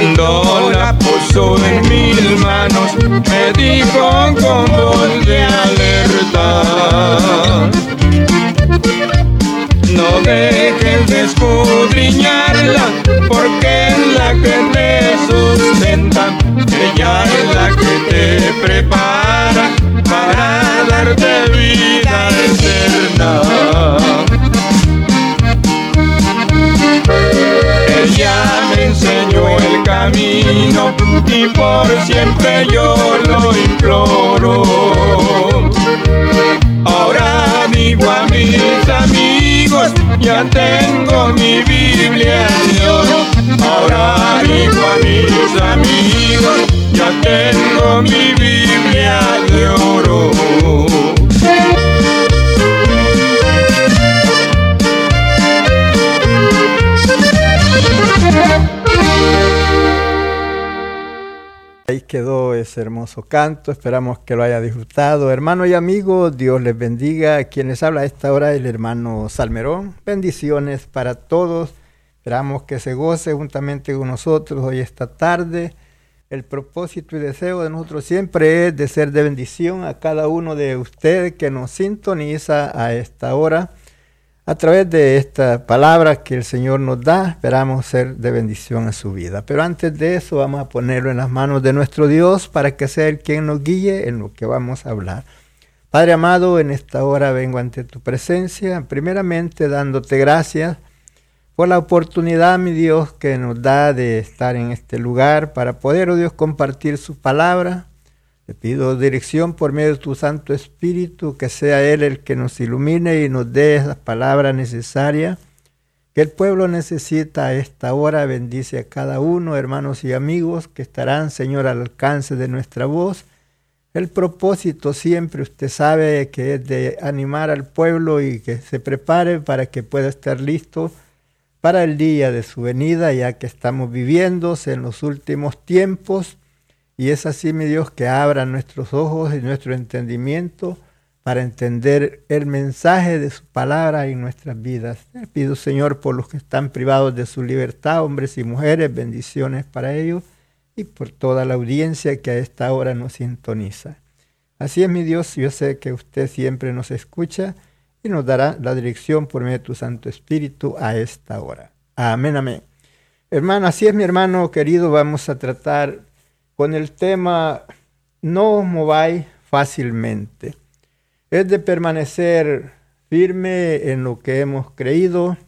Cuando la puso en mis manos, me dijo con voz de alerta. No dejes de escudriñarla, porque es la que te sustenta. Ella es la que te prepara camino y por siempre yo lo imploro. Ahora digo a mis amigos, ya tengo mi Biblia de oro. Ahora digo a mis amigos, ya tengo mi Biblia de oro. Ahí quedó ese hermoso canto, esperamos que lo haya disfrutado. Hermano y amigo, Dios les bendiga. Quien les habla a esta hora el hermano Salmerón. Bendiciones para todos. Esperamos que se goce juntamente con nosotros hoy esta tarde. El propósito y deseo de nosotros siempre es de ser de bendición a cada uno de ustedes que nos sintoniza a esta hora. A través de esta palabra que el Señor nos da, esperamos ser de bendición a su vida. Pero antes de eso, vamos a ponerlo en las manos de nuestro Dios para que sea Él quien nos guíe en lo que vamos a hablar. Padre amado, en esta hora vengo ante tu presencia, primeramente dándote gracias por la oportunidad, mi Dios, que nos da de estar en este lugar para poder, oh Dios, compartir su palabra. Pido dirección por medio de tu Santo Espíritu, que sea Él el que nos ilumine y nos dé las palabras necesarias que el pueblo necesita a esta hora. Bendice a cada uno, hermanos y amigos, que estarán, Señor, al alcance de nuestra voz. El propósito siempre, usted sabe, que es de animar al pueblo y que se prepare para que pueda estar listo para el día de su venida, ya que estamos viviendo en los últimos tiempos y es así, mi Dios, que abra nuestros ojos y nuestro entendimiento para entender el mensaje de su palabra en nuestras vidas. Pido, Señor, por los que están privados de su libertad, hombres y mujeres, bendiciones para ellos y por toda la audiencia que a esta hora nos sintoniza. Así es, mi Dios, yo sé que usted siempre nos escucha y nos dará la dirección por medio de tu Santo Espíritu a esta hora. Amén, amén. Hermano, así es, mi hermano querido, vamos a tratar con el tema no os mováis fácilmente. Es de permanecer firme en lo que hemos creído.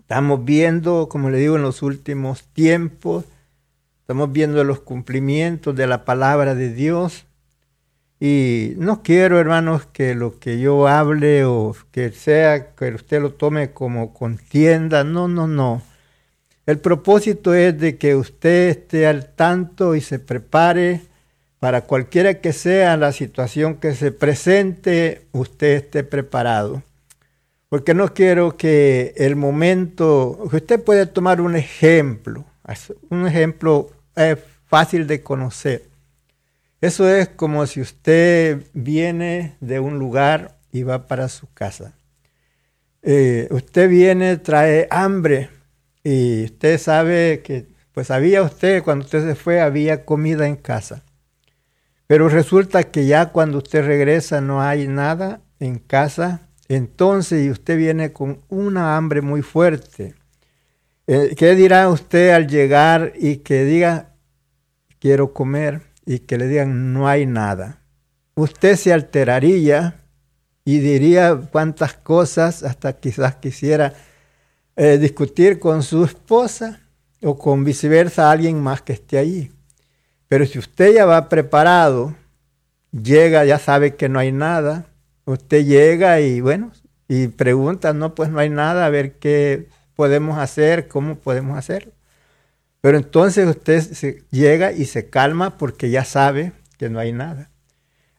Estamos viendo, como le digo, en los últimos tiempos, estamos viendo los cumplimientos de la palabra de Dios. Y no quiero, hermanos, que lo que yo hable o que sea, que usted lo tome como contienda. No, no, no. El propósito es de que usted esté al tanto y se prepare para cualquiera que sea la situación que se presente, usted esté preparado. Porque no quiero que el momento, usted puede tomar un ejemplo, un ejemplo es fácil de conocer. Eso es como si usted viene de un lugar y va para su casa. eh, usted viene, trae hambre y usted sabe que, pues había usted, cuando usted se fue, había comida en casa. Pero resulta que ya cuando usted regresa no hay nada en casa, entonces y usted viene con una hambre muy fuerte. Eh, ¿Qué dirá usted al llegar y que diga, quiero comer, y que le digan, no hay nada? Usted se alteraría y diría cuántas cosas, hasta quizás quisiera eh, discutir con su esposa o con viceversa alguien más que esté allí. Pero si usted ya va preparado, llega, ya sabe que no hay nada, usted llega y bueno, y pregunta, no, pues no hay nada, a ver qué podemos hacer, cómo podemos hacerlo. Pero entonces usted llega y se calma porque ya sabe que no hay nada.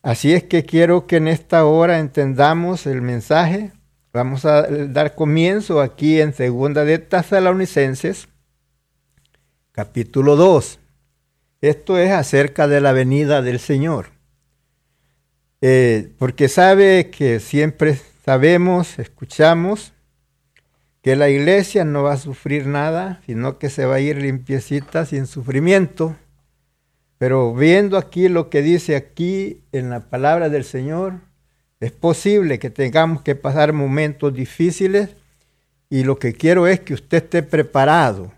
Así es que quiero que en esta hora entendamos el mensaje. Vamos a dar comienzo aquí en Segunda de Tesalonicenses, capítulo 2. Esto es acerca de la venida del Señor. Eh, porque sabe que siempre sabemos, escuchamos, que la iglesia no va a sufrir nada, sino que se va a ir limpiecita sin sufrimiento. Pero viendo aquí lo que dice aquí en la palabra del Señor, es posible que tengamos que pasar momentos difíciles y lo que quiero es que usted esté preparado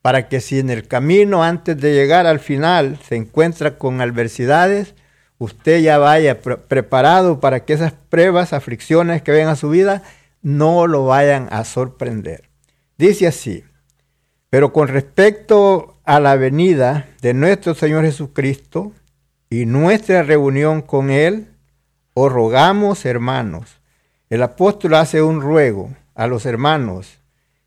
para que si en el camino antes de llegar al final se encuentra con adversidades, usted ya vaya preparado para que esas pruebas, aflicciones que vengan a su vida no lo vayan a sorprender. Dice así, pero con respecto a la venida de nuestro Señor Jesucristo y nuestra reunión con Él, os rogamos, hermanos. El apóstol hace un ruego a los hermanos.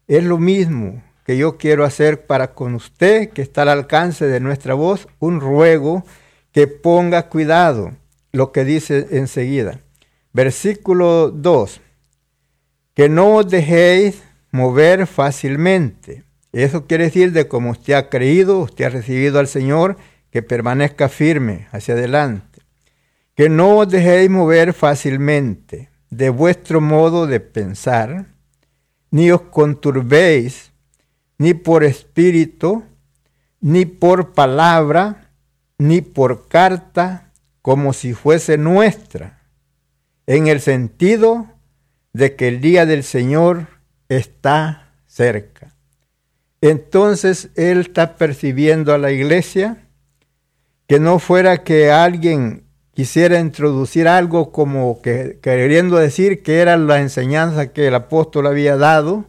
Es lo mismo que yo quiero hacer para con usted, que está al alcance de nuestra voz, un ruego que ponga cuidado, lo que dice enseguida. Versículo 2, que no os dejéis mover fácilmente eso quiere decir de como usted ha creído, usted ha recibido al Señor, que permanezca firme hacia adelante. Que no os dejéis mover fácilmente de vuestro modo de pensar, ni os conturbéis, ni por espíritu, ni por palabra, ni por carta, como si fuese nuestra, en el sentido de que el día del Señor está cerca. Entonces él está percibiendo a la iglesia que no fuera que alguien quisiera introducir algo como que queriendo decir que era la enseñanza que el apóstol había dado,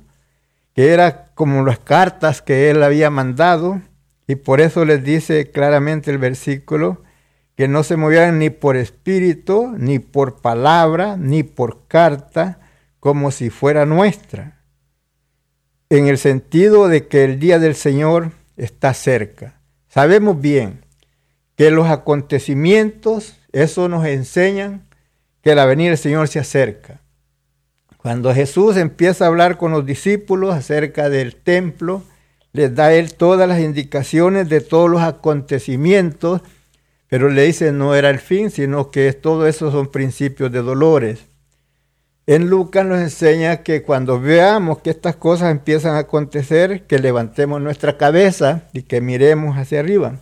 que era como las cartas que él había mandado, y por eso les dice claramente el versículo que no se movieran ni por espíritu, ni por palabra, ni por carta, como si fuera nuestra en el sentido de que el día del Señor está cerca. Sabemos bien que los acontecimientos, eso nos enseñan que la venida del Señor se acerca. Cuando Jesús empieza a hablar con los discípulos acerca del templo, les da él todas las indicaciones de todos los acontecimientos, pero le dice no era el fin, sino que todo eso son principios de dolores. En Lucas nos enseña que cuando veamos que estas cosas empiezan a acontecer, que levantemos nuestra cabeza y que miremos hacia arriba.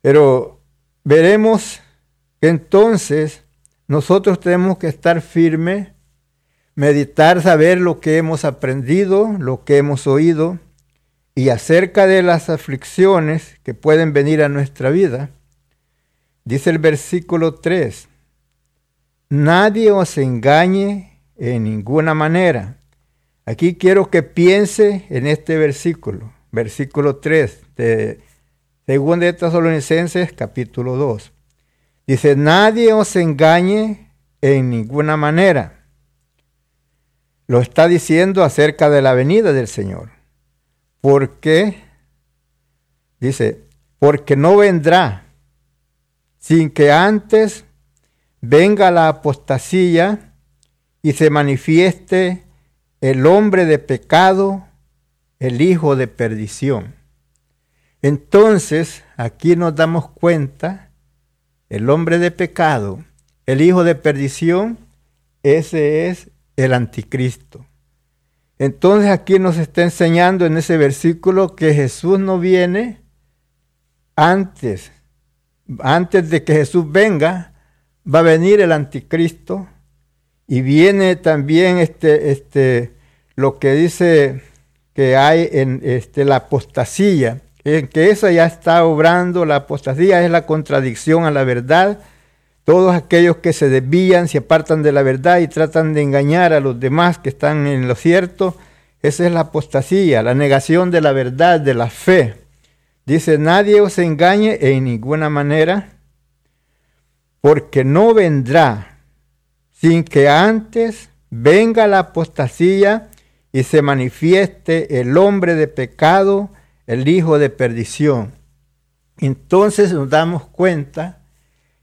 Pero veremos entonces nosotros tenemos que estar firmes, meditar, saber lo que hemos aprendido, lo que hemos oído, y acerca de las aflicciones que pueden venir a nuestra vida. Dice el versículo 3 nadie os engañe en ninguna manera. Aquí quiero que piense en este versículo, versículo 3 de 2 de Tesalonicenses capítulo 2. Dice, nadie os engañe en ninguna manera. Lo está diciendo acerca de la venida del Señor. ¿Por qué? Dice, porque no vendrá sin que antes venga la apostasía y se manifieste el hombre de pecado, el hijo de perdición. Entonces, aquí nos damos cuenta, el hombre de pecado, el hijo de perdición, ese es el anticristo. Entonces aquí nos está enseñando en ese versículo que Jesús no viene antes, antes de que Jesús venga, va a venir el anticristo y viene también este, este, lo que dice que hay en este, la apostasía, en que esa ya está obrando, la apostasía es la contradicción a la verdad, todos aquellos que se desvían, se apartan de la verdad y tratan de engañar a los demás que están en lo cierto, esa es la apostasía, la negación de la verdad, de la fe. Dice, nadie os engañe en ninguna manera, porque no vendrá sin que antes venga la apostasía y se manifieste el hombre de pecado, el hijo de perdición. Entonces nos damos cuenta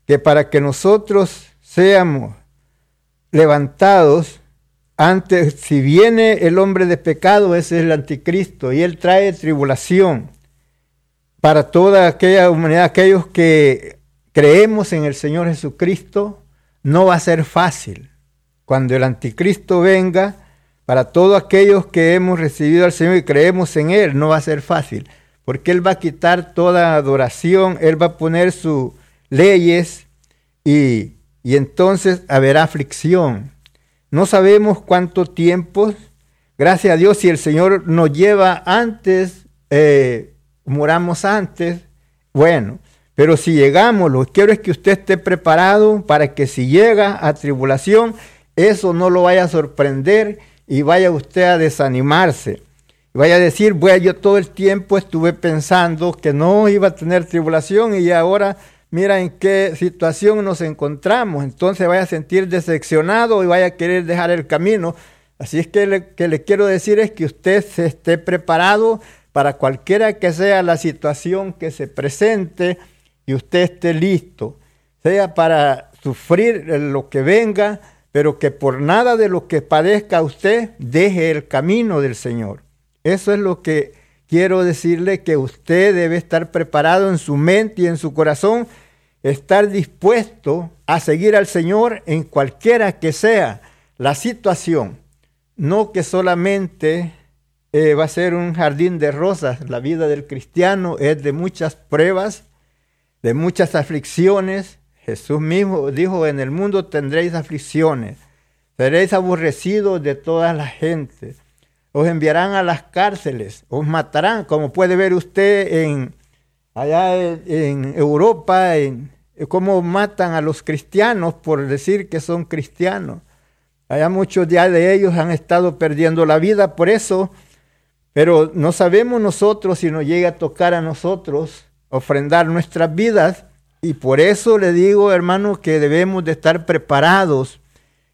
que para que nosotros seamos levantados, antes, si viene el hombre de pecado, ese es el anticristo, y él trae tribulación para toda aquella humanidad, aquellos que creemos en el Señor Jesucristo, no va a ser fácil. Cuando el anticristo venga, para todos aquellos que hemos recibido al Señor y creemos en Él, no va a ser fácil, porque Él va a quitar toda adoración, Él va a poner sus leyes y, y entonces habrá aflicción. No sabemos cuánto tiempo, gracias a Dios, si el Señor nos lleva antes, eh, moramos antes, bueno, pero si llegamos, lo que quiero es que usted esté preparado para que si llega a tribulación, eso no lo vaya a sorprender y vaya usted a desanimarse. Y vaya a decir, bueno, yo todo el tiempo estuve pensando que no iba a tener tribulación y ahora mira en qué situación nos encontramos. Entonces vaya a sentir decepcionado y vaya a querer dejar el camino. Así es que le, que le quiero decir es que usted se esté preparado para cualquiera que sea la situación que se presente y usted esté listo, sea para sufrir lo que venga, pero que por nada de lo que padezca usted deje el camino del Señor. Eso es lo que quiero decirle que usted debe estar preparado en su mente y en su corazón, estar dispuesto a seguir al Señor en cualquiera que sea la situación. No que solamente eh, va a ser un jardín de rosas. La vida del cristiano es de muchas pruebas, de muchas aflicciones. Jesús mismo dijo, en el mundo tendréis aflicciones, seréis aborrecidos de toda la gente os enviarán a las cárceles, os matarán, como puede ver usted en, allá en, Europa, en, cómo matan a los cristianos por decir que son cristianos. Allá muchos de ellos han estado perdiendo la vida por eso, pero no sabemos nosotros si nos llega a tocar a nosotros ofrendar nuestras vidas y por eso le digo, hermano, que debemos de estar preparados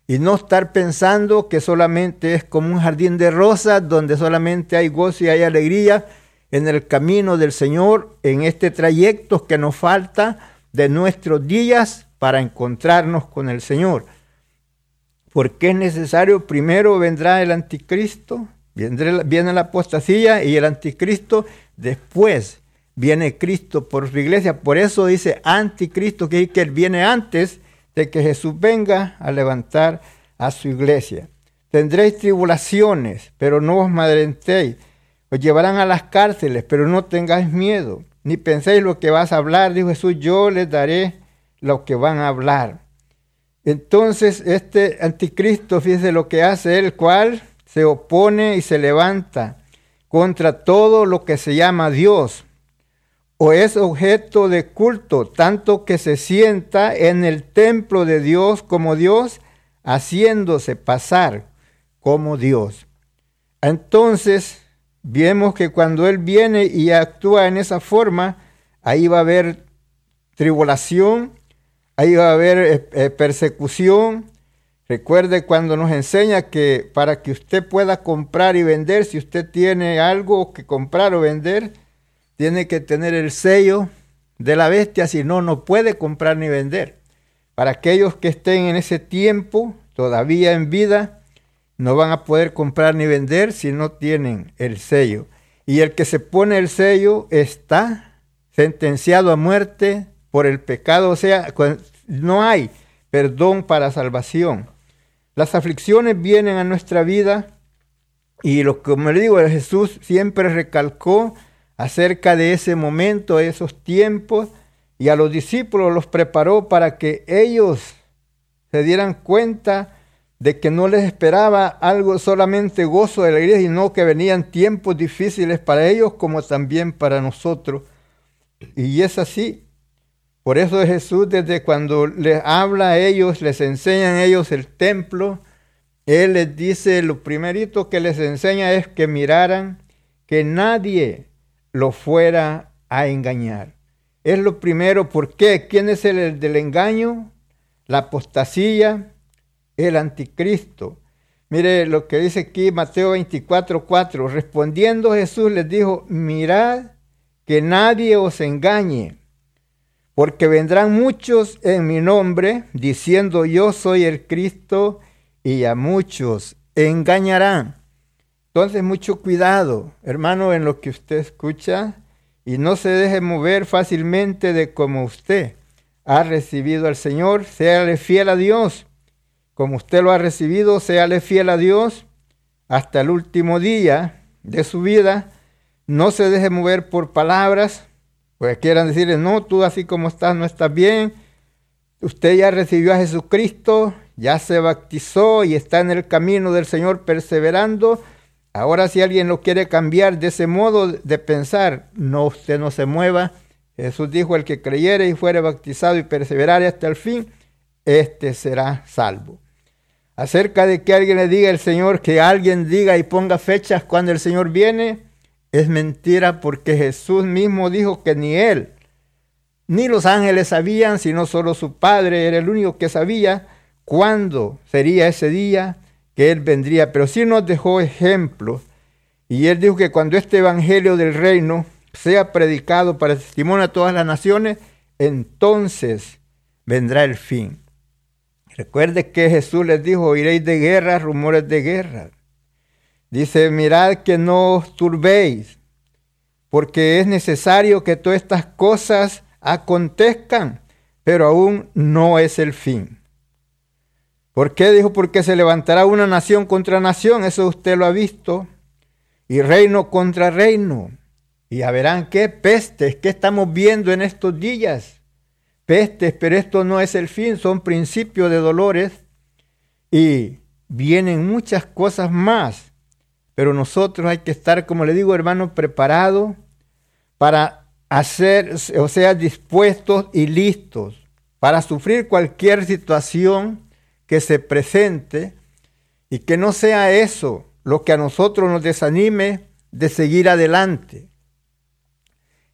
y no estar pensando que solamente es como un jardín de rosas donde solamente hay gozo y hay alegría en el camino del Señor, en este trayecto que nos falta de nuestros días para encontrarnos con el Señor. Porque es necesario, primero vendrá el anticristo, viene la apostasía y el anticristo, después viene Cristo por su iglesia. Por eso dice anticristo, que, que él viene antes de que Jesús venga a levantar a su iglesia. Tendréis tribulaciones, pero no os madrentéis. Os llevarán a las cárceles, pero no tengáis miedo. Ni penséis lo que vas a hablar, dijo Jesús, yo les daré lo que van a hablar. Entonces este anticristo, fíjese lo que hace el cual se opone y se levanta contra todo lo que se llama Dios o es objeto de culto, tanto que se sienta en el templo de Dios como Dios, haciéndose pasar como Dios. Entonces, vemos que cuando Él viene y actúa en esa forma, ahí va a haber tribulación, ahí va a haber eh, eh, persecución. Recuerde cuando nos enseña que para que usted pueda comprar y vender, si usted tiene algo que comprar o vender, tiene que tener el sello de la bestia, si no, no puede comprar ni vender. Para aquellos que estén en ese tiempo, todavía en vida, no van a poder comprar ni vender si no tienen el sello. Y el que se pone el sello está sentenciado a muerte por el pecado, o sea, no hay perdón para salvación. Las aflicciones vienen a nuestra vida y lo que me digo, Jesús siempre recalcó acerca de ese momento, esos tiempos, y a los discípulos los preparó para que ellos se dieran cuenta de que no les esperaba algo solamente gozo de la iglesia, sino que venían tiempos difíciles para ellos como también para nosotros. Y es así. Por eso Jesús desde cuando les habla a ellos, les enseña a ellos el templo, Él les dice, lo primerito que les enseña es que miraran que nadie lo fuera a engañar. Es lo primero, ¿por qué? ¿Quién es el del engaño? La apostasía, el anticristo. Mire lo que dice aquí Mateo 24, 4. Respondiendo Jesús les dijo, mirad que nadie os engañe, porque vendrán muchos en mi nombre diciendo yo soy el Cristo y a muchos engañarán. Entonces mucho cuidado, hermano, en lo que usted escucha y no se deje mover fácilmente de como usted ha recibido al Señor, séale fiel a Dios. Como usted lo ha recibido, séale fiel a Dios hasta el último día de su vida no se deje mover por palabras, pues quieran decirle, no, tú así como estás no estás bien. Usted ya recibió a Jesucristo, ya se bautizó y está en el camino del Señor perseverando. Ahora si alguien lo quiere cambiar de ese modo de pensar, no, usted no se mueva. Jesús dijo, el que creyere y fuere bautizado y perseverare hasta el fin, este será salvo. Acerca de que alguien le diga al Señor, que alguien diga y ponga fechas cuando el Señor viene, es mentira porque Jesús mismo dijo que ni él ni los ángeles sabían, sino solo su Padre era el único que sabía cuándo sería ese día que Él vendría. Pero sí nos dejó ejemplos. Y Él dijo que cuando este Evangelio del reino sea predicado para testimonio a todas las naciones, entonces vendrá el fin. Recuerde que Jesús les dijo, oiréis de guerra, rumores de guerra. Dice, mirad que no os turbéis, porque es necesario que todas estas cosas acontezcan, pero aún no es el fin. ¿Por qué? Dijo, porque se levantará una nación contra nación, eso usted lo ha visto, y reino contra reino. Y ya verán qué pestes, qué estamos viendo en estos días. Pestes, pero esto no es el fin, son principios de dolores y vienen muchas cosas más. Pero nosotros hay que estar, como le digo, hermano, preparados para hacer, o sea, dispuestos y listos para sufrir cualquier situación que se presente y que no sea eso lo que a nosotros nos desanime de seguir adelante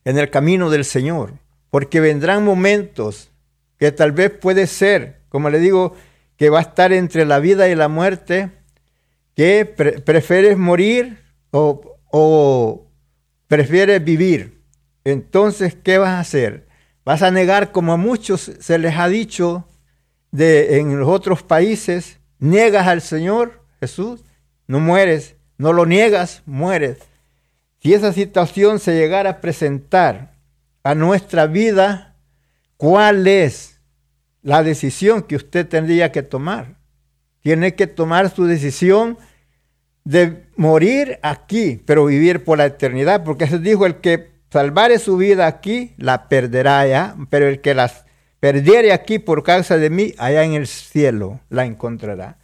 en el camino del Señor, porque vendrán momentos que tal vez puede ser, como le digo, que va a estar entre la vida y la muerte, que prefieres morir o, o prefieres vivir. Entonces, ¿qué vas a hacer? ¿Vas a negar como a muchos se les ha dicho de, en los otros países? ¿Niegas al Señor Jesús? No mueres, no lo niegas, mueres. Si esa situación se llegara a presentar a nuestra vida, ¿cuál es la decisión que usted tendría que tomar? tiene que tomar su decisión de morir aquí, pero vivir por la eternidad, porque se dijo, el que salvare su vida aquí, la perderá allá, pero el que las perdiere aquí por causa de mí, allá en el cielo la encontrará.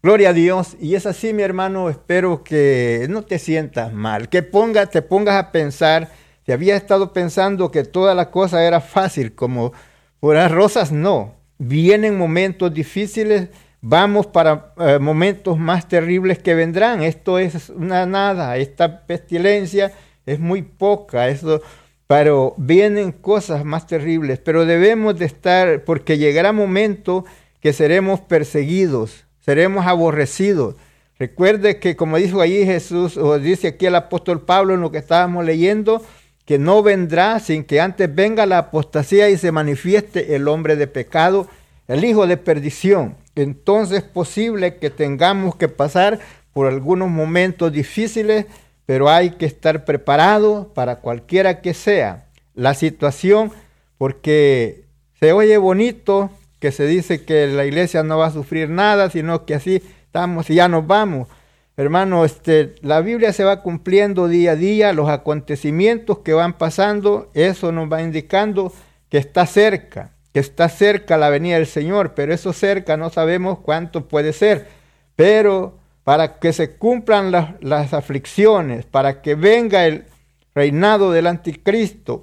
Gloria a Dios. Y es así, mi hermano, espero que no te sientas mal, que ponga, te pongas a pensar, si había estado pensando que toda la cosa era fácil, como por las rosas, no. Vienen momentos difíciles, vamos para eh, momentos más terribles que vendrán. Esto es una nada, esta pestilencia es muy poca, eso, pero vienen cosas más terribles, pero debemos de estar, porque llegará momento que seremos perseguidos, seremos aborrecidos. Recuerde que como dijo ahí Jesús, o dice aquí el apóstol Pablo en lo que estábamos leyendo, que no vendrá sin que antes venga la apostasía y se manifieste el hombre de pecado, el hijo de perdición entonces es posible que tengamos que pasar por algunos momentos difíciles, pero hay que estar preparado para cualquiera que sea la situación, porque se oye bonito que se dice que la iglesia no va a sufrir nada, sino que así estamos y ya nos vamos. Hermano, este, la Biblia se va cumpliendo día a día, los acontecimientos que van pasando, eso nos va indicando que está cerca, que está cerca la venida del Señor, pero eso cerca no sabemos cuánto puede ser. Pero para que se cumplan las, las aflicciones, para que venga el reinado del anticristo,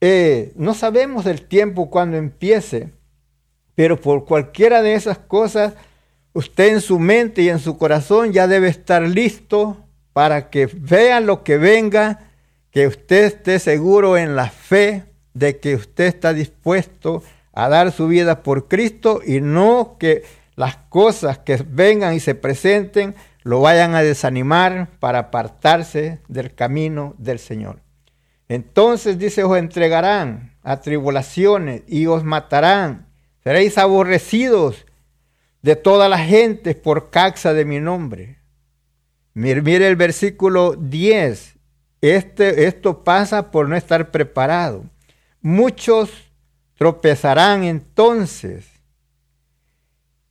eh, no sabemos el tiempo cuando empiece, pero por cualquiera de esas cosas, usted en su mente y en su corazón ya debe estar listo para que vea lo que venga, que usted esté seguro en la fe de que usted está dispuesto a dar su vida por Cristo y no que las cosas que vengan y se presenten lo vayan a desanimar para apartarse del camino del Señor. Entonces dice, os entregarán a tribulaciones y os matarán. Seréis aborrecidos de toda la gente por causa de mi nombre. Mire, mire el versículo 10. Este, esto pasa por no estar preparado. Muchos tropezarán entonces.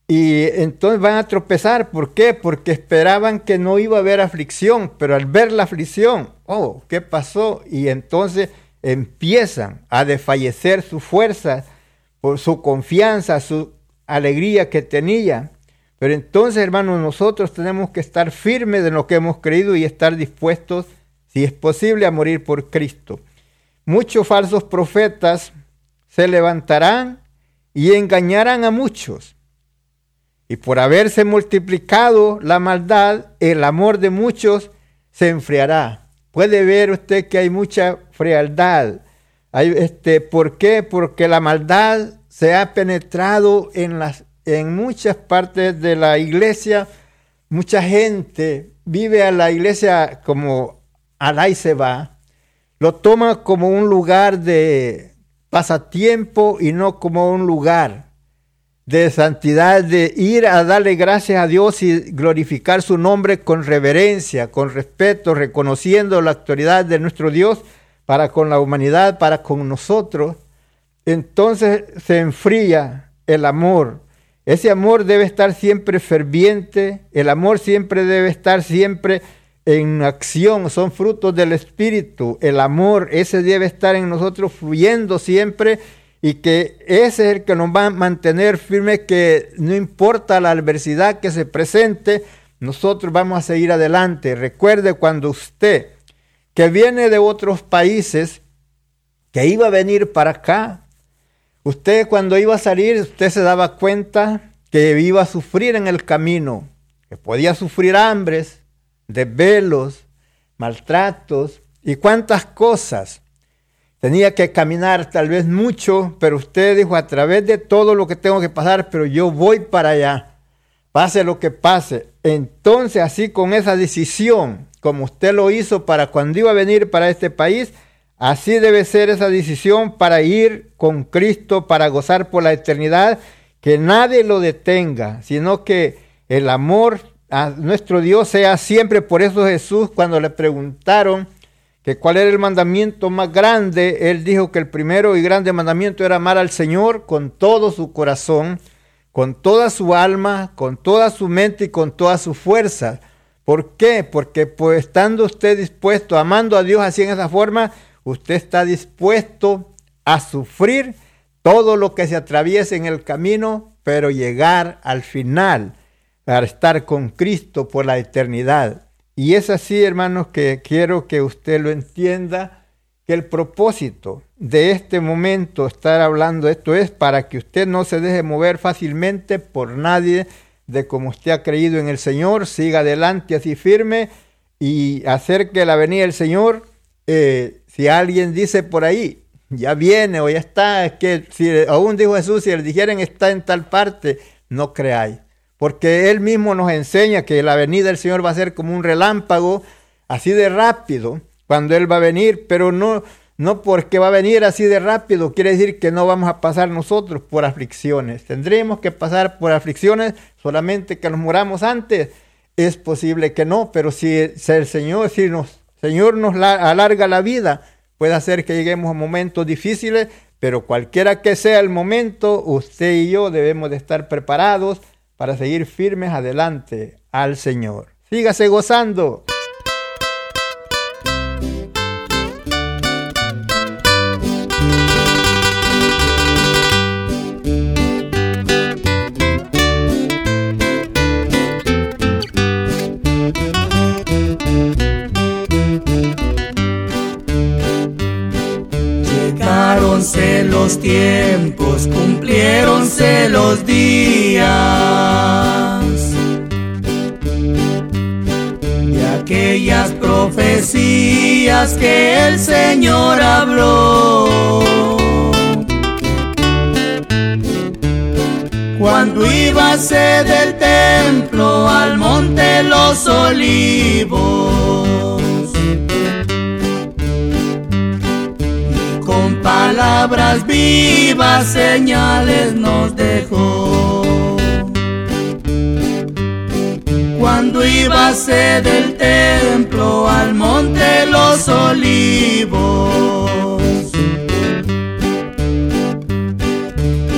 Y entonces van a tropezar. ¿Por qué? Porque esperaban que no iba a haber aflicción, pero al ver la aflicción, oh, ¿qué pasó? Y entonces empiezan a desfallecer su fuerza, por su confianza, su alegría que tenía. Pero entonces, hermanos, nosotros tenemos que estar firmes de lo que hemos creído y estar dispuestos, si es posible, a morir por Cristo. Muchos falsos profetas se levantarán y engañarán a muchos. Y por haberse multiplicado la maldad, el amor de muchos se enfriará. Puede ver usted que hay mucha frialdad. Hay, este, ¿Por qué? Porque la maldad se ha penetrado en, las, en muchas partes de la iglesia. Mucha gente vive a la iglesia como al y se va. Lo toma como un lugar de pasatiempo y no como un lugar de santidad, de ir a darle gracias a Dios y glorificar su nombre con reverencia, con respeto, reconociendo la autoridad de nuestro Dios para con la humanidad, para con nosotros, entonces se enfría el amor. Ese amor debe estar siempre ferviente, el amor siempre debe estar siempre en acción, son frutos del Espíritu. El amor, ese debe estar en nosotros fluyendo siempre y que ese es el que nos va a mantener firmes, que no importa la adversidad que se presente, nosotros vamos a seguir adelante. Recuerde cuando usted, que viene de otros países, que iba a venir para acá, usted cuando iba a salir, usted se daba cuenta que iba a sufrir en el camino, que podía sufrir hambres, desvelos, maltratos y cuántas cosas. Tenía que caminar tal vez mucho, pero usted dijo, a través de todo lo que tengo que pasar, pero yo voy para allá, pase lo que pase. Entonces, así con esa decisión, como usted lo hizo para cuando iba a venir para este país, así debe ser esa decisión para ir con Cristo, para gozar por la eternidad, que nadie lo detenga, sino que el amor a nuestro Dios sea siempre. Por eso Jesús, cuando le preguntaron, que cuál era el mandamiento más grande, él dijo que el primero y grande mandamiento era amar al Señor con todo su corazón, con toda su alma, con toda su mente y con toda su fuerza. ¿Por qué? Porque pues estando usted dispuesto, amando a Dios así en esa forma, usted está dispuesto a sufrir todo lo que se atraviese en el camino, pero llegar al final, para estar con Cristo por la eternidad. Y es así, hermanos, que quiero que usted lo entienda, que el propósito de este momento, estar hablando esto, es para que usted no se deje mover fácilmente por nadie de como usted ha creído en el Señor, siga adelante así firme y hacer que la venida del Señor, eh, si alguien dice por ahí, ya viene o ya está, es que si aún dijo Jesús, si le dijeren está en tal parte, no creáis porque Él mismo nos enseña que la venida del Señor va a ser como un relámpago, así de rápido, cuando Él va a venir, pero no, no porque va a venir así de rápido, quiere decir que no vamos a pasar nosotros por aflicciones. Tendremos que pasar por aflicciones solamente que nos muramos antes. Es posible que no, pero si, el Señor, nos, Señor nos alarga la vida, puede hacer que lleguemos a momentos difíciles, pero cualquiera que sea el momento, usted y yo debemos de estar preparados para seguir firmes adelante al Señor. Sígase gozando. Los tiempos, cumplieronse los días. Y aquellas profecías que el Señor habló. Cuando iba a ser del templo al monte los olivos palabras vivas, señales nos dejó. Cuando ser del templo al monte los olivos.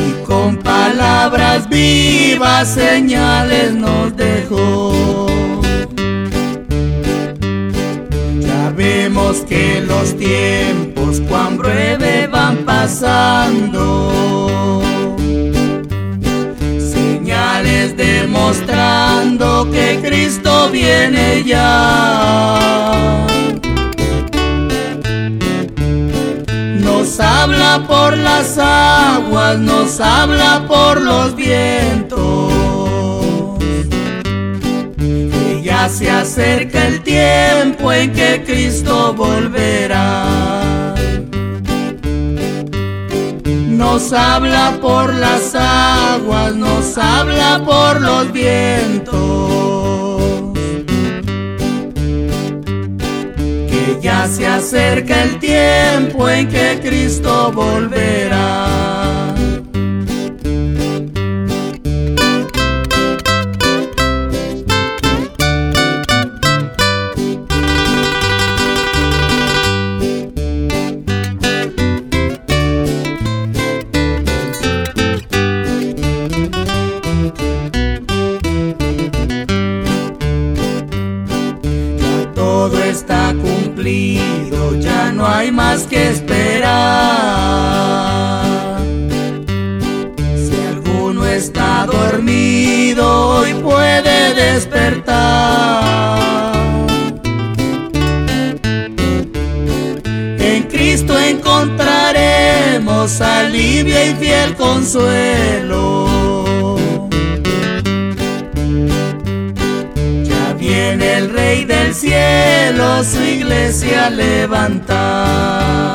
Y con palabras vivas, señales nos dejó. Ya vemos que los tiempos cuán breve van pasando. Señales demostrando que Cristo viene ya. Nos habla por las aguas, nos habla por los vientos. Se acerca el tiempo en que Cristo volverá. nos habla por las aguas, nos habla por los vientos. Que ya se acerca el tiempo en que Cristo volverá. Que esperar. Si alguno está dormido, hoy puede despertar. En Cristo encontraremos alivio y fiel consuelo. Su iglesia levanta.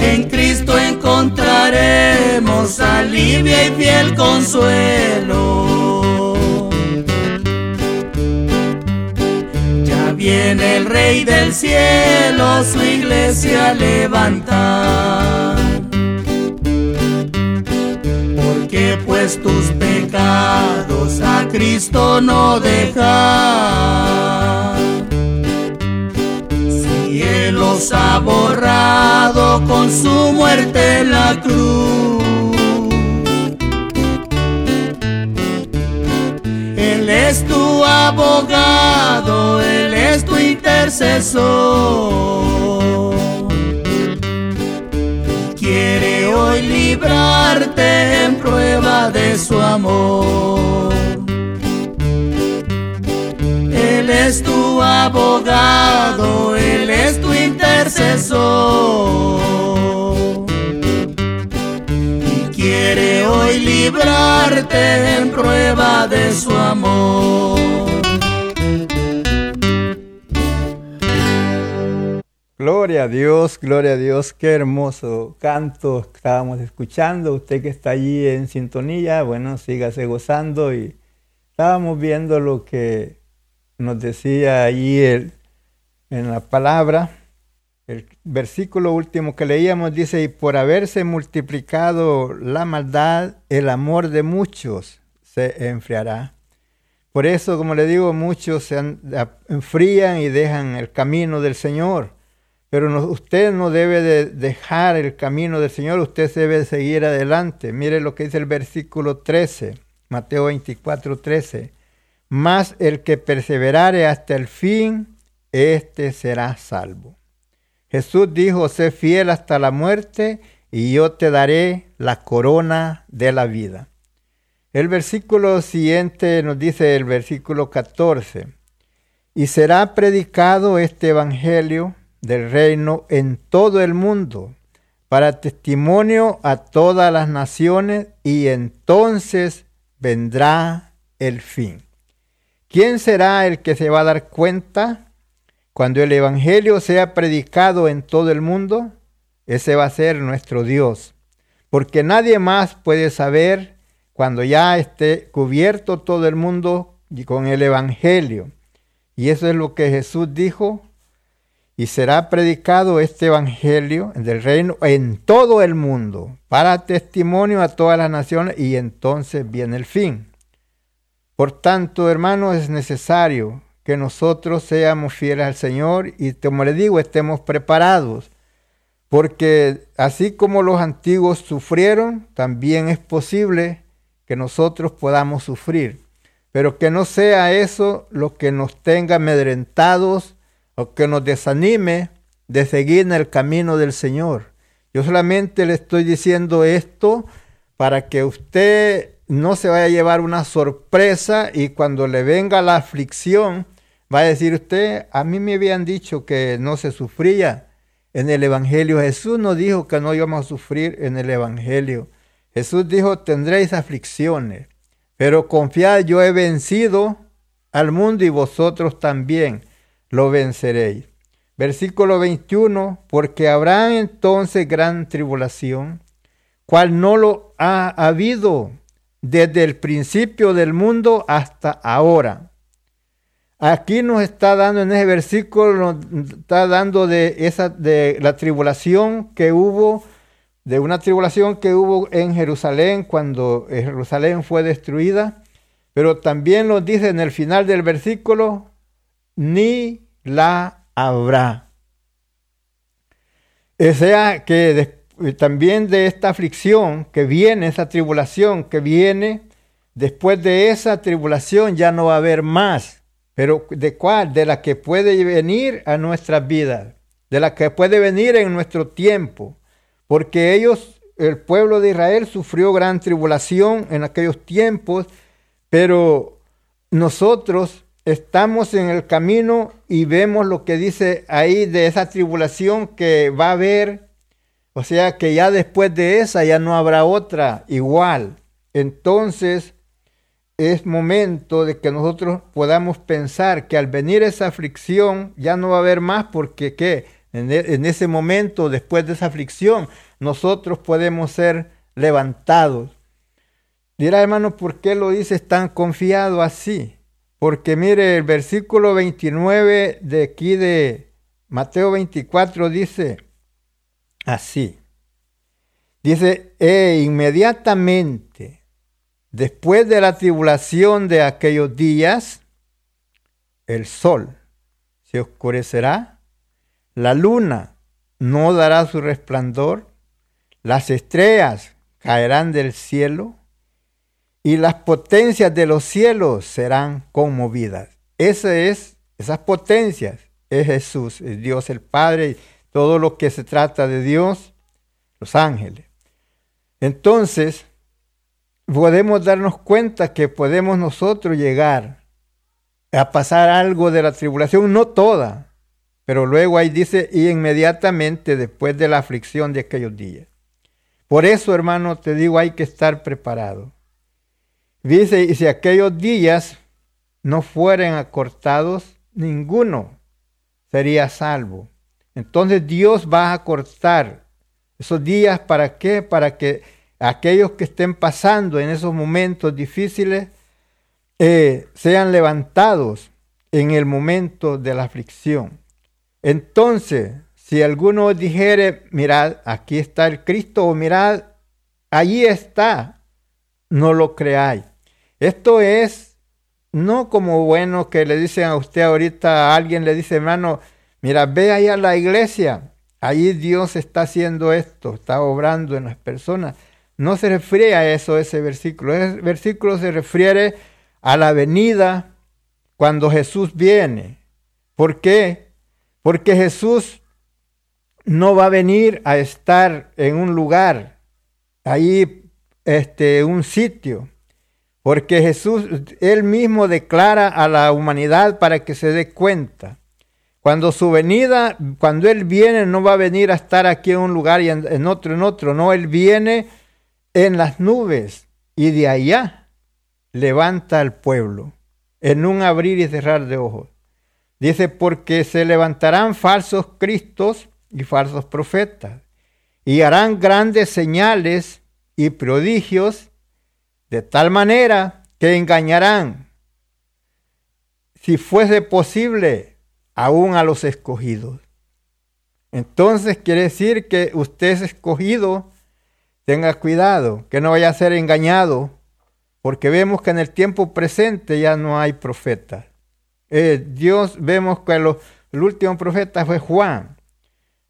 En Cristo encontraremos alivio y fiel consuelo. Ya viene el Rey del cielo su iglesia levanta. Tus pecados a Cristo no deja. Si Él los ha borrado con su muerte en la cruz. Él es tu abogado, Él es tu intercesor. Librarte en prueba de su amor. Él es tu abogado, Él es tu intercesor. Y quiere hoy librarte en prueba de su amor. Gloria a Dios, gloria a Dios, qué hermoso canto estábamos escuchando. Usted que está allí en sintonía, bueno, sígase gozando y estábamos viendo lo que nos decía allí el, en la palabra, el versículo último que leíamos dice, y por haberse multiplicado la maldad, el amor de muchos se enfriará. Por eso, como le digo, muchos se enfrían y dejan el camino del Señor. Pero usted no debe de dejar el camino del Señor, usted debe seguir adelante. Mire lo que dice el versículo 13, Mateo 24, 13. Mas el que perseverare hasta el fin, éste será salvo. Jesús dijo, sé fiel hasta la muerte y yo te daré la corona de la vida. El versículo siguiente nos dice el versículo 14, y será predicado este evangelio del reino en todo el mundo para testimonio a todas las naciones y entonces vendrá el fin. ¿Quién será el que se va a dar cuenta cuando el Evangelio sea predicado en todo el mundo? Ese va a ser nuestro Dios, porque nadie más puede saber cuando ya esté cubierto todo el mundo con el Evangelio. Y eso es lo que Jesús dijo. Y será predicado este Evangelio del reino en todo el mundo, para testimonio a todas las naciones, y entonces viene el fin. Por tanto, hermanos, es necesario que nosotros seamos fieles al Señor y, como le digo, estemos preparados porque así como los antiguos sufrieron, también es posible que nosotros podamos sufrir. Pero que no sea eso lo que nos tenga amedrentados o que nos desanime de seguir en el camino del Señor. Yo solamente le estoy diciendo esto para que usted no se vaya a llevar una sorpresa y cuando le venga la aflicción, va a decir usted, a mí me habían dicho que no se sufría en el Evangelio. Jesús no dijo que no íbamos a sufrir en el Evangelio. Jesús dijo, tendréis aflicciones, pero confiad, yo he vencido al mundo y vosotros también lo venceréis. Versículo 21, porque habrá entonces gran tribulación, cual no lo ha habido desde el principio del mundo hasta ahora Aquí nos está dando en ese versículo, nos está dando de esa de la tribulación que hubo, de una tribulación que hubo en Jerusalén cuando Jerusalén fue destruida, pero también nos dice en el final del versículo, ni la habrá. O sea que también de esta aflicción que viene, esa tribulación que viene, después de esa tribulación ya no va a haber más pero ¿de cuál? De la que puede venir a nuestras vidas, de la que puede venir en nuestro tiempo. Porque ellos, el pueblo de Israel, sufrió gran tribulación en aquellos tiempos, pero nosotros estamos en el camino y vemos lo que dice ahí de esa tribulación que va a haber. O sea que ya después de esa ya no habrá otra igual. Entonces, es momento de que nosotros podamos pensar que al venir esa aflicción ya no va a haber más porque ¿qué? En, e, en ese momento, después de esa aflicción, nosotros podemos ser levantados. Dirá hermano, ¿por qué lo dices tan confiado así? Porque mire, el versículo 29 de aquí de Mateo 24 dice así. Dice, e inmediatamente Después de la tribulación de aquellos días, el sol se oscurecerá, la luna no dará su resplandor, las estrellas caerán del cielo y las potencias de los cielos serán conmovidas. Esa es, esas potencias es Jesús, es Dios el Padre, todo lo que se trata de Dios, los ángeles. Entonces, podemos darnos cuenta que podemos nosotros llegar a pasar algo de la tribulación, no toda, pero luego ahí dice, y inmediatamente después de la aflicción de aquellos días. Por eso, hermano, te digo, hay que estar preparado. Dice, y si aquellos días no fueran acortados, ninguno sería salvo. Entonces Dios va a cortar esos días para qué? Para que aquellos que estén pasando en esos momentos difíciles eh, sean levantados en el momento de la aflicción. Entonces, si alguno dijere, mirad, aquí está el Cristo, o mirad, allí está, no lo creáis. Esto es no como bueno que le dicen a usted ahorita, a alguien le dice, hermano, Mira, ve ahí a la iglesia. Ahí Dios está haciendo esto, está obrando en las personas. No se refiere a eso ese versículo. Ese versículo se refiere a la venida cuando Jesús viene. ¿Por qué? Porque Jesús no va a venir a estar en un lugar, ahí, este, un sitio. Porque Jesús, él mismo declara a la humanidad para que se dé cuenta. Cuando su venida, cuando Él viene, no va a venir a estar aquí en un lugar y en, otro, en otro. No, Él viene en las nubes y de allá levanta al pueblo en un abrir y cerrar de ojos. Dice, porque se levantarán falsos cristos y falsos profetas y harán grandes señales y prodigios de tal manera que engañarán, si fuese posible, aún a los escogidos. Entonces quiere decir que usted es escogido, tenga cuidado, que no vaya a ser engañado, porque vemos que en el tiempo presente ya no hay profetas. Eh, Dios, vemos que el último profeta fue Juan.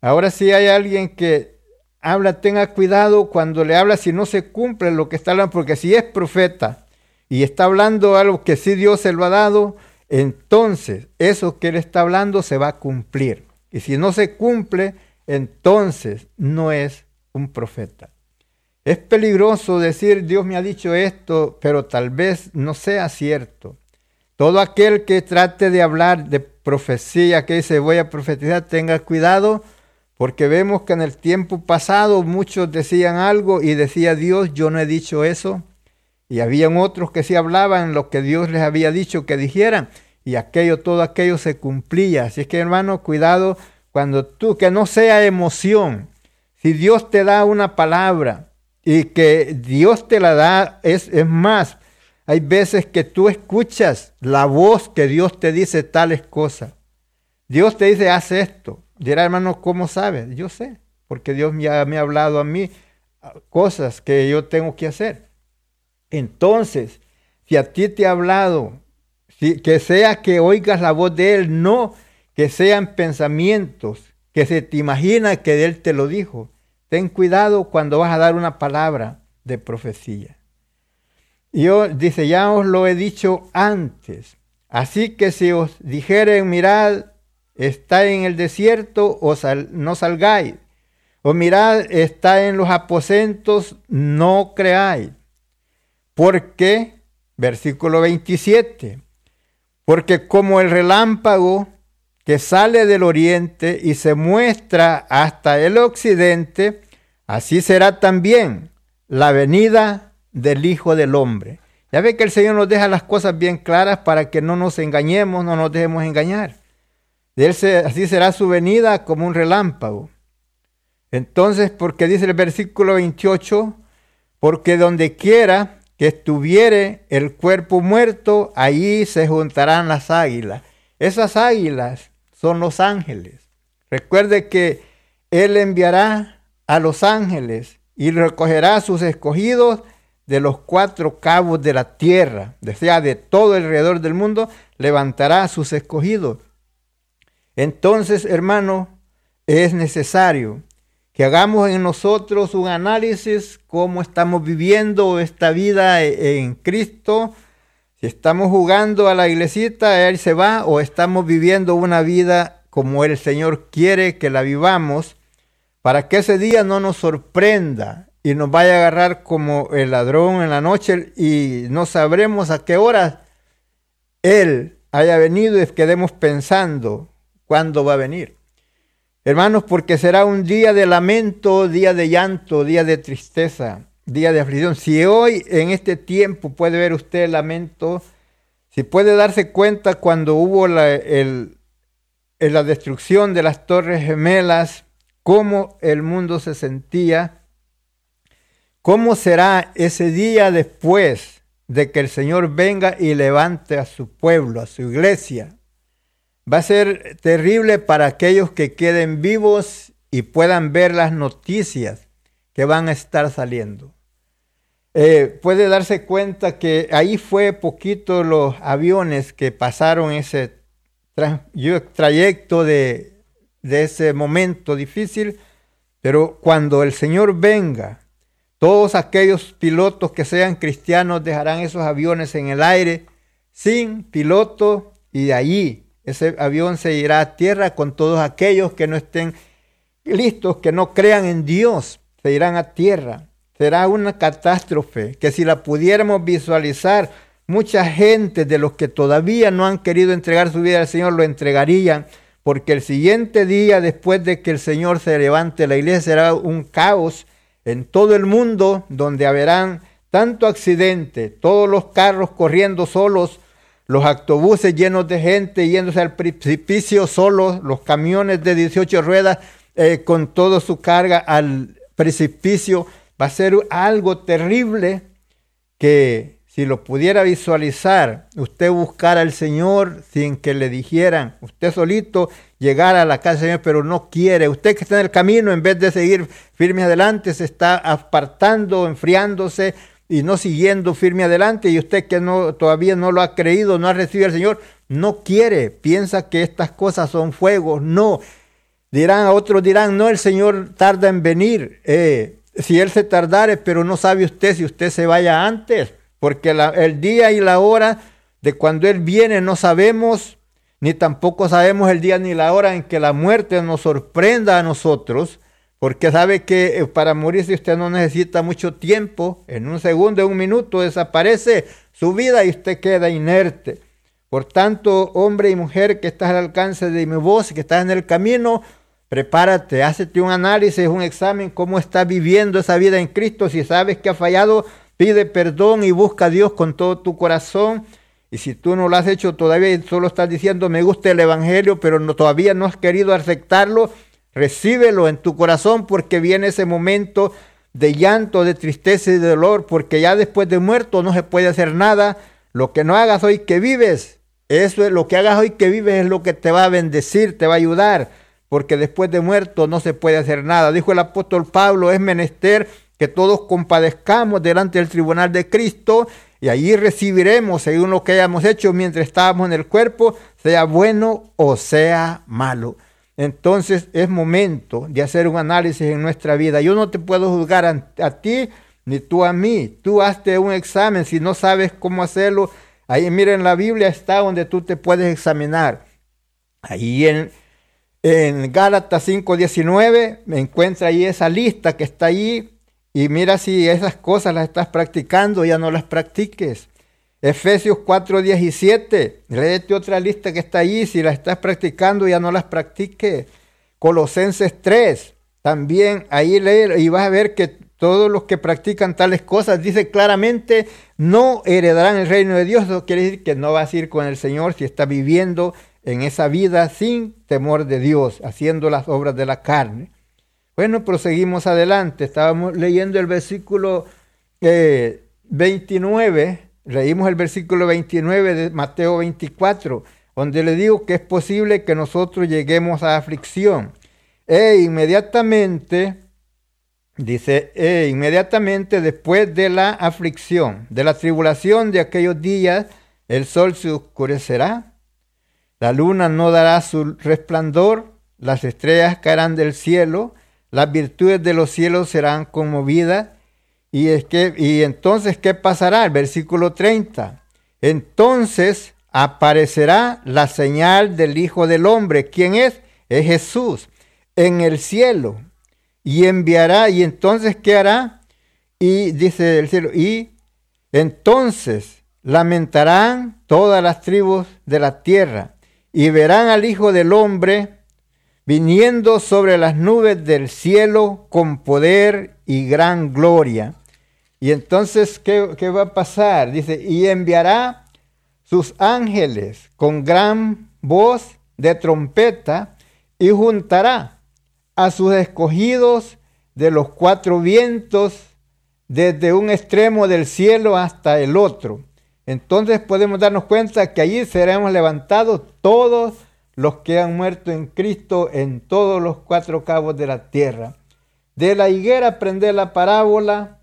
Ahora sí hay alguien que habla, tenga cuidado cuando le habla si no se cumple lo que está hablando, porque si es profeta y está hablando algo que sí Dios se lo ha dado, entonces eso que él está hablando se va a cumplir. Y si no se cumple, entonces no es un profeta. Es peligroso decir Dios me ha dicho esto, pero tal vez no sea cierto. Todo aquel que trate de hablar de profecía, que dice voy a profetizar, tenga cuidado, porque vemos que en el tiempo pasado muchos decían algo y decía Dios, yo no he dicho eso. Y habían otros que sí hablaban lo que Dios les había dicho que dijeran. Y aquello, todo aquello se cumplía. Así es que hermano, cuidado cuando tú, que no sea emoción. Si Dios te da una palabra y que Dios te la da, es, es más, hay veces que tú escuchas la voz que Dios te dice tales cosas. Dios te dice, haz esto. Dirá, hermano, ¿cómo sabes? Yo sé, porque Dios ha, me ha hablado a mí cosas que yo tengo que hacer. Entonces, si a ti te ha hablado, si, que sea que oigas la voz de Él, no que sean pensamientos que se te imagina que Él te lo dijo. Ten cuidado cuando vas a dar una palabra de profecía. Yo, dice, ya os lo he dicho antes. Así que si os dijeren, mirad, está en el desierto, o no salgáis. O mirad, está en los aposentos, no creáis. Porque, versículo 27, porque como el relámpago que sale del oriente y se muestra hasta el occidente, así será también la venida del Hijo del Hombre. Ya ve que el Señor nos deja las cosas bien claras para que no nos engañemos, no nos dejemos engañar. Así será su venida como un relámpago. Entonces, porque dice el versículo 28, porque donde quiera que estuviere el cuerpo muerto, allí se juntarán las águilas. Esas águilas son los ángeles. Recuerde que Él enviará a los ángeles y recogerá a sus escogidos de los cuatro cabos de la tierra, o de todo alrededor del mundo, levantará a sus escogidos. Entonces, hermano, es necesario que hagamos en nosotros un análisis cómo estamos viviendo esta vida e-, en Cristo. Si estamos jugando a la iglesita, Él se va, o estamos viviendo una vida como el Señor quiere que la vivamos, para que ese día no nos sorprenda y nos vaya a agarrar como el ladrón en la noche y no sabremos a qué hora Él haya venido y quedemos pensando cuándo va a venir. Hermanos, porque será un día de lamento, día de llanto, día de tristeza, día de aflicción. Si hoy en este tiempo puede ver usted el lamento, si puede darse cuenta cuando hubo la, la destrucción de las torres gemelas, cómo el mundo se sentía, cómo será ese día después de que el Señor venga y levante a su pueblo, a su iglesia Va a ser terrible para aquellos que queden vivos y puedan ver las noticias que van a estar saliendo. Eh, puede darse cuenta que ahí fue poquito los aviones que pasaron ese trayecto de de ese momento difícil, pero cuando el Señor venga, todos aquellos pilotos que sean cristianos dejarán esos aviones en el aire sin piloto y de allí ese avión se irá a tierra con todos aquellos que no estén listos, que no crean en Dios, se irán a tierra. Será una catástrofe que si la pudiéramos visualizar, mucha gente de los que todavía no han querido entregar su vida al Señor lo entregarían, porque el siguiente día después de que el Señor se levante, la iglesia será un caos en todo el mundo donde habrán tanto accidente, todos los carros corriendo solos, los autobuses llenos de gente yéndose al precipicio solos, los camiones de 18 ruedas eh, con toda su carga al precipicio. Va a ser algo terrible que si lo pudiera visualizar, usted buscara al Señor sin que le dijeran, usted solito llegar a la casa del Señor, pero no quiere. Usted que está en el camino, en vez de seguir firme adelante, se está apartando, enfriándose y no siguiendo firme adelante. Y usted que no, todavía no lo ha creído, no ha recibido al Señor, no quiere, piensa que estas cosas son fuegos. No. Dirán, a otros dirán, no, el Señor tarda en venir. Eh, si Él se tardare, pero no sabe usted si usted se vaya antes, porque el día y la hora de cuando Él viene no sabemos ni tampoco sabemos el día ni la hora en que la muerte nos sorprenda a nosotros, porque sabe que eh, para morirse usted no necesita mucho tiempo, en un segundo, en un minuto desaparece su vida y usted queda inerte. Por tanto, hombre y mujer que estás al alcance de mi voz, que estás en el camino, prepárate, hazte un análisis, un examen, cómo estás viviendo esa vida en Cristo. Si sabes que ha fallado, pide perdón y busca a Dios con todo tu corazón y si tú no lo has hecho todavía y solo estás diciendo me gusta el Evangelio, pero todavía no has querido aceptarlo, recíbelo en tu corazón porque viene ese momento de llanto, de tristeza y de dolor, porque ya después de muerto no se puede hacer nada. Lo que no hagas hoy que vives, eso es lo que hagas hoy que vives es lo que te va a bendecir, te va a ayudar, porque después de muerto no se puede hacer nada. Dijo el apóstol Pablo, es menester que todos compadezcamos delante del tribunal de Cristo y allí recibiremos, según lo que hayamos hecho mientras estábamos en el cuerpo, sea bueno o sea malo. Entonces es momento de hacer un análisis en nuestra vida. Yo no te puedo juzgar a, ti ni tú a mí. Tú hazte un examen. Si no sabes cómo hacerlo, ahí miren la Biblia está donde tú te puedes examinar. Ahí en, en Gálatas 5.19 me encuentra ahí esa lista que está ahí y mira si esas cosas las estás practicando, ya no las practiques. Efesios 4:17, léete otra lista que está ahí, si las estás practicando, ya no las practiques. Colosenses 3, también ahí lee y vas a ver que todos los que practican tales cosas, dice claramente, no heredarán el reino de Dios. Eso quiere decir que no vas a ir con el Señor si está viviendo en esa vida sin temor de Dios, haciendo las obras de la carne. Bueno, proseguimos adelante. Estábamos leyendo el versículo 29, eh, leímos el versículo 29 de Mateo 24, donde le digo que es posible que nosotros lleguemos a aflicción. E inmediatamente, dice, e inmediatamente después de la aflicción, de la tribulación de aquellos días, el sol se oscurecerá, la luna no dará su resplandor, las estrellas caerán del cielo, las virtudes de los cielos serán conmovidas. Y, es que, y entonces, ¿qué pasará? El versículo 30. Entonces aparecerá la señal del Hijo del Hombre. ¿Quién es? Es Jesús en el cielo. Y enviará, y entonces, ¿qué hará? Y dice el cielo, y entonces lamentarán todas las tribus de la tierra y verán al Hijo del Hombre viniendo sobre las nubes del cielo con poder y gran gloria. Y entonces, ¿qué, ¿qué, va a pasar? Dice, y enviará sus ángeles con gran voz de trompeta y juntará a sus escogidos de los cuatro vientos desde un extremo del cielo hasta el otro. Entonces podemos darnos cuenta que allí seremos levantados todos los que han muerto en Cristo en todos los cuatro cabos de la tierra. De la higuera aprende la parábola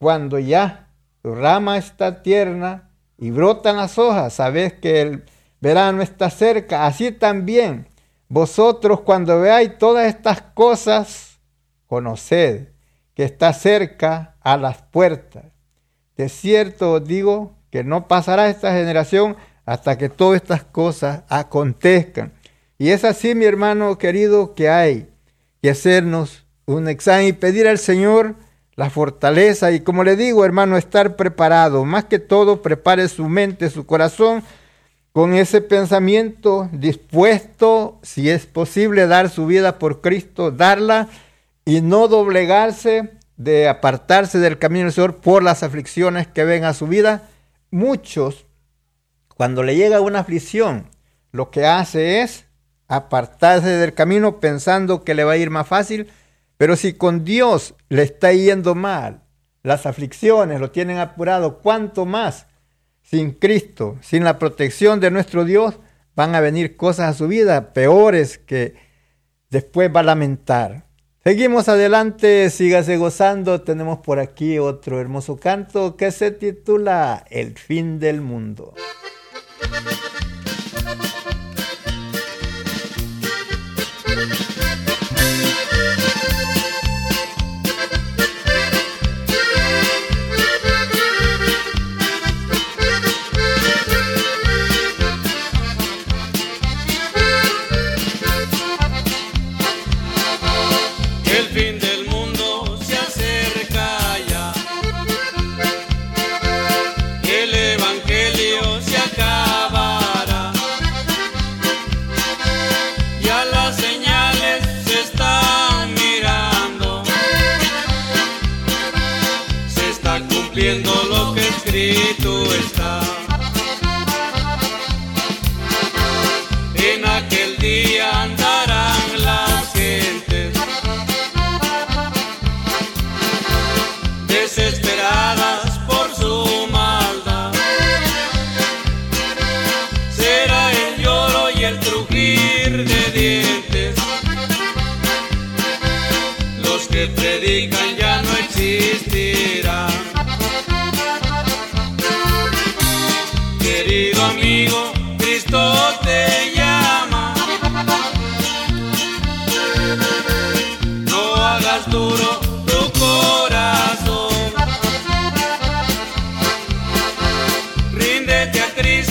cuando ya su rama está tierna y brotan las hojas, sabes que el verano está cerca, así también Vosotros cuando veáis todas estas cosas, conoced que está cerca a las puertas. De cierto os digo que no pasará esta generación hasta que todas estas cosas acontezcan. Y es así, mi hermano querido, que hay que hacernos un examen y pedir al Señor la fortaleza y como le digo, hermano, estar preparado. Más que todo, prepare su mente, su corazón con ese pensamiento dispuesto, si es posible, dar su vida por Cristo, darla y no doblegarse de apartarse del camino del Señor por las aflicciones que ven a su vida. Muchos, cuando le llega una aflicción, lo que hace es apartarse del camino pensando que le va a ir más fácil, pero si con Dios le está yendo mal, las aflicciones lo tienen apurado, ¿cuánto más? Sin Cristo, sin la protección de nuestro Dios, van a venir cosas a su vida peores que después va a lamentar. Seguimos adelante, sígase gozando. Tenemos por aquí otro hermoso canto que se titula El fin del mundo.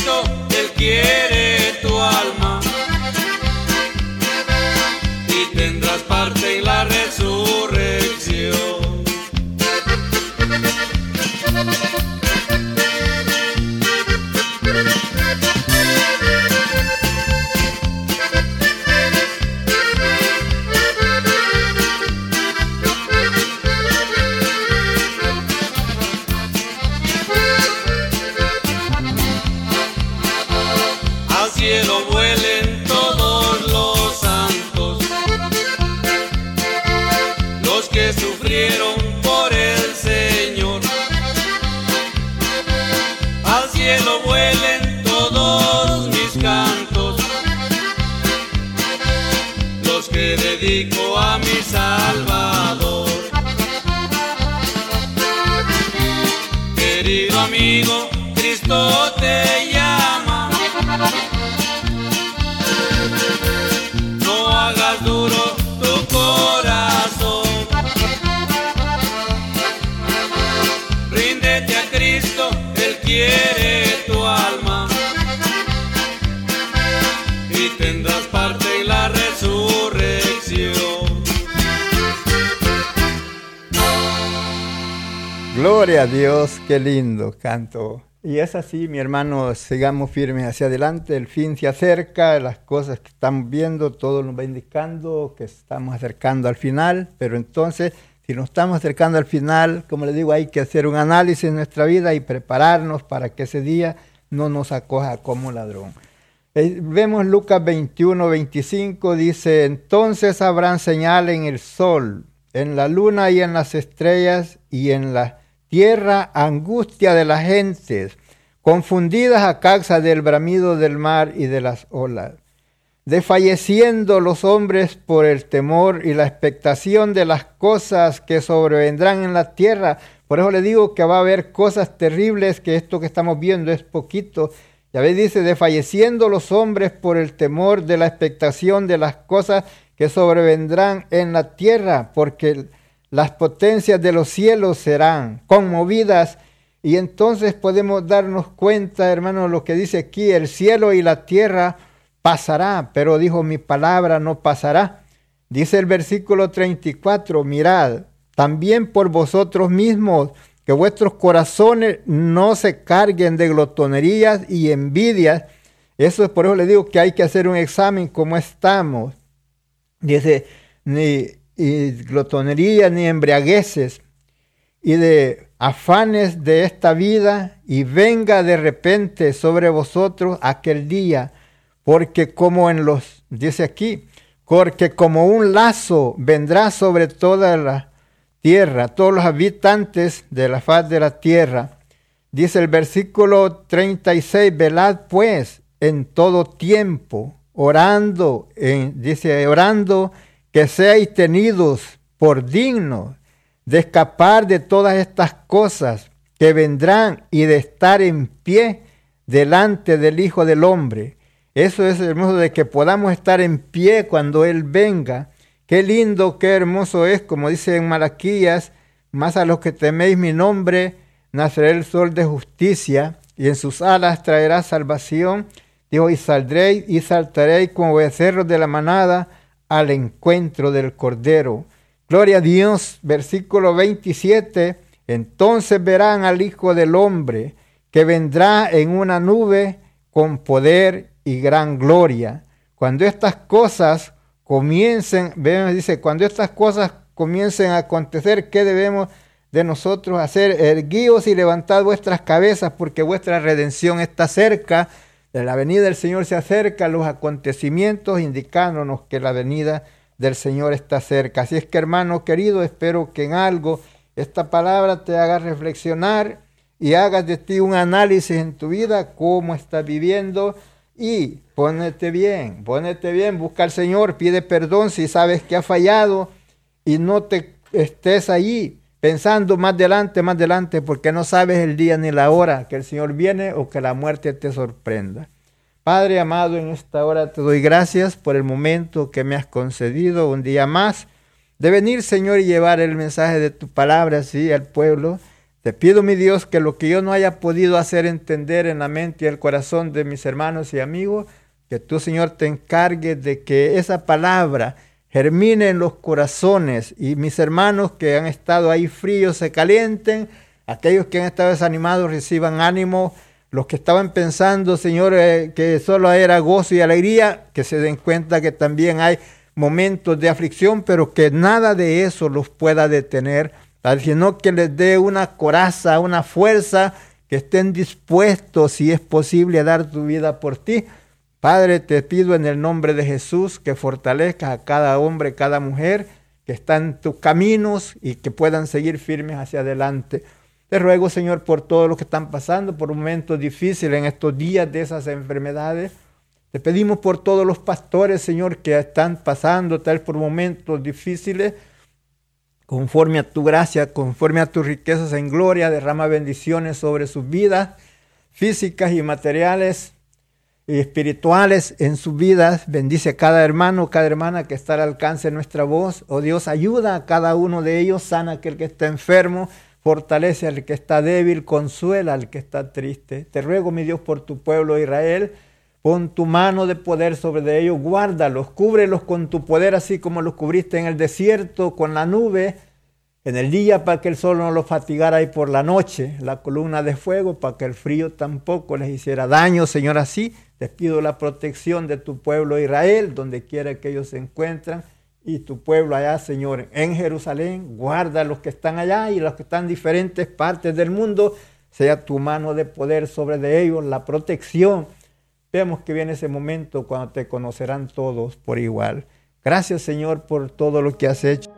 Gloria a Y es así, mi hermano, sigamos firmes hacia adelante, el fin se acerca, las cosas que estamos viendo, todo nos va indicando que estamos acercando al final, pero entonces, si nos estamos acercando al final, como le digo, hay que hacer un análisis en nuestra vida y prepararnos para que ese día no nos acoja como ladrón. Eh, vemos Lucas 21, 25, dice, entonces habrán señal en el sol, en la luna y en las estrellas y en las tierra angustia de las gentes, confundidas a causa del bramido del mar y de las olas, desfalleciendo los hombres por el temor y la expectación de las cosas que sobrevendrán en la tierra. Por eso le digo que va a haber cosas terribles, que esto que estamos viendo es poquito, Ya ve, dice, desfalleciendo los hombres por el temor de la expectación de las cosas que sobrevendrán en la tierra, porque las potencias de los cielos serán conmovidas. Y entonces podemos darnos cuenta, hermanos, lo que dice aquí, el cielo y la tierra pasará, pero dijo, mi palabra no pasará. Dice el versículo 34, mirad, también por vosotros mismos, que vuestros corazones no se carguen de glotonerías y envidias. Eso es por eso le digo que hay que hacer un examen como estamos. Dice, ni y glotonería ni embriagueces y de afanes de esta vida y venga de repente sobre vosotros aquel día, porque como en los, dice aquí, porque como un lazo vendrá sobre toda la tierra, todos los habitantes de la faz de la tierra. Dice el versículo 36, velad pues en todo tiempo, orando, en, dice, orando que seáis tenidos por dignos de escapar de todas estas cosas que vendrán y de estar en pie delante del Hijo del Hombre. Eso es hermoso de que podamos estar en pie cuando Él venga. Qué lindo, qué hermoso es, como dice en Malaquías, más a los que teméis mi nombre, nacerá el sol de justicia, y en sus alas traerá salvación. Dijo, y saldréis y saltaréis como becerros de la manada, al encuentro del Cordero. Gloria a Dios, versículo 27. Entonces verán al Hijo del Hombre que vendrá en una nube con poder y gran gloria. Cuando estas cosas comiencen, vemos, dice, cuando estas cosas comiencen a acontecer, ¿qué debemos de nosotros hacer? Erguíos y levantad vuestras cabezas porque vuestra redención está cerca la venida del Señor se acerca, los acontecimientos indicándonos que la venida del Señor está cerca. Así es que hermano querido, espero que en algo esta palabra te haga reflexionar y hagas de ti un análisis en tu vida, cómo estás viviendo y ponete bien, ponete bien, busca al Señor, pide perdón si sabes que ha fallado y no te estés allí pensando más adelante, más adelante, porque no sabes el día ni la hora que el Señor viene o que la muerte te sorprenda. Padre amado, en esta hora te doy gracias por el momento que me has concedido un día más de venir, Señor, y llevar el mensaje de tu palabra así al pueblo. Te pido, mi Dios, que lo que yo no haya podido hacer entender en la mente y el corazón de mis hermanos y amigos, que tú, Señor, te encargues de que esa palabra germine en los corazones y mis hermanos que han estado ahí fríos se calienten, aquellos que han estado desanimados reciban ánimo, los que estaban pensando, Señor, eh, que solo era gozo y alegría, que se den cuenta que también hay momentos de aflicción, pero que nada de eso los pueda detener, sino que les dé una coraza, una fuerza, que estén dispuestos, si es posible, a dar tu vida por ti Padre, te pido en el nombre de Jesús que fortalezcas a cada hombre, cada mujer que está en tus caminos y que puedan seguir firmes hacia adelante. Te ruego, Señor, por todo lo que están pasando, por un momento difícil en estos días de esas enfermedades. Te pedimos por todos los pastores, Señor, que están pasando tal por momentos difíciles. Conforme a tu gracia, conforme a tus riquezas en gloria, derrama bendiciones sobre sus vidas físicas y materiales espirituales en sus vidas. Bendice a cada hermano, cada hermana que está al alcance de nuestra voz. Oh Dios, ayuda a cada uno de ellos, sana a aquel que está enfermo, fortalece al que está débil, consuela al que está triste. Te ruego, mi Dios, por tu pueblo Israel. Pon tu mano de poder sobre ellos, guárdalos, cúbrelos con tu poder, así como los cubriste en el desierto con la nube en el día para que el sol no los fatigara y por la noche la columna de fuego para que el frío tampoco les hiciera daño, Señor, así les pido la protección de tu pueblo Israel, donde quiera que ellos se encuentren, y tu pueblo allá, Señor, en Jerusalén, guarda a los que están allá y los que están en diferentes partes del mundo, sea tu mano de poder sobre de ellos, la protección. Vemos que viene ese momento cuando te conocerán todos por igual. Gracias, Señor, por todo lo que has hecho.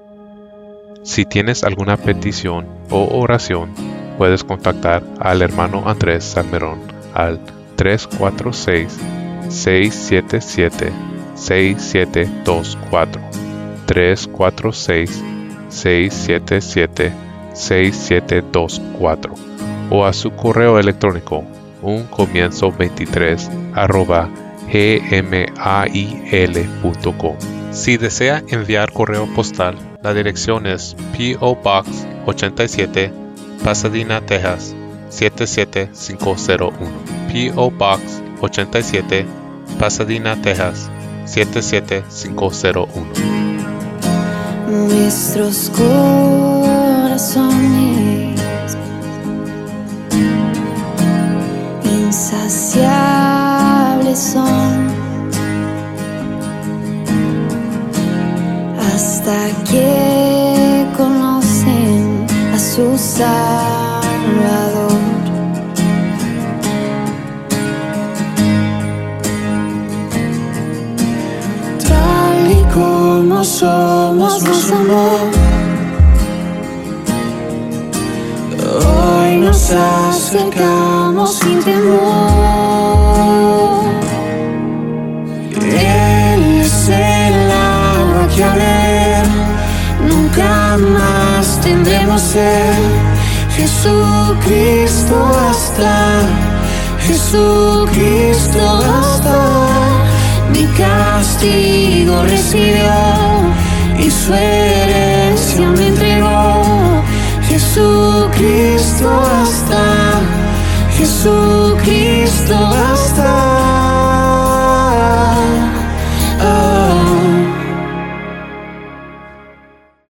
Si tienes alguna petición o oración, puedes contactar al hermano Andrés Salmerón al 346-677-6724. 346-677-6724 o a su correo electrónico un comienzo 23 arroba gmail.com. Si desea enviar correo postal, la dirección es P.O. Box 87, Pasadena, Texas 77501. P.O. Box 87, Pasadena, Texas 77501. Nuestros corazones insaciables son hasta que conocen a su Salvador. Somos, nos amó. Hoy nos acercamos sin temor. Él es el agua que a ver nunca más tendremos sed. Jesucristo basta, Jesucristo basta. Castigo recibió y su herencia me entregó. Jesucristo basta, Jesucristo basta.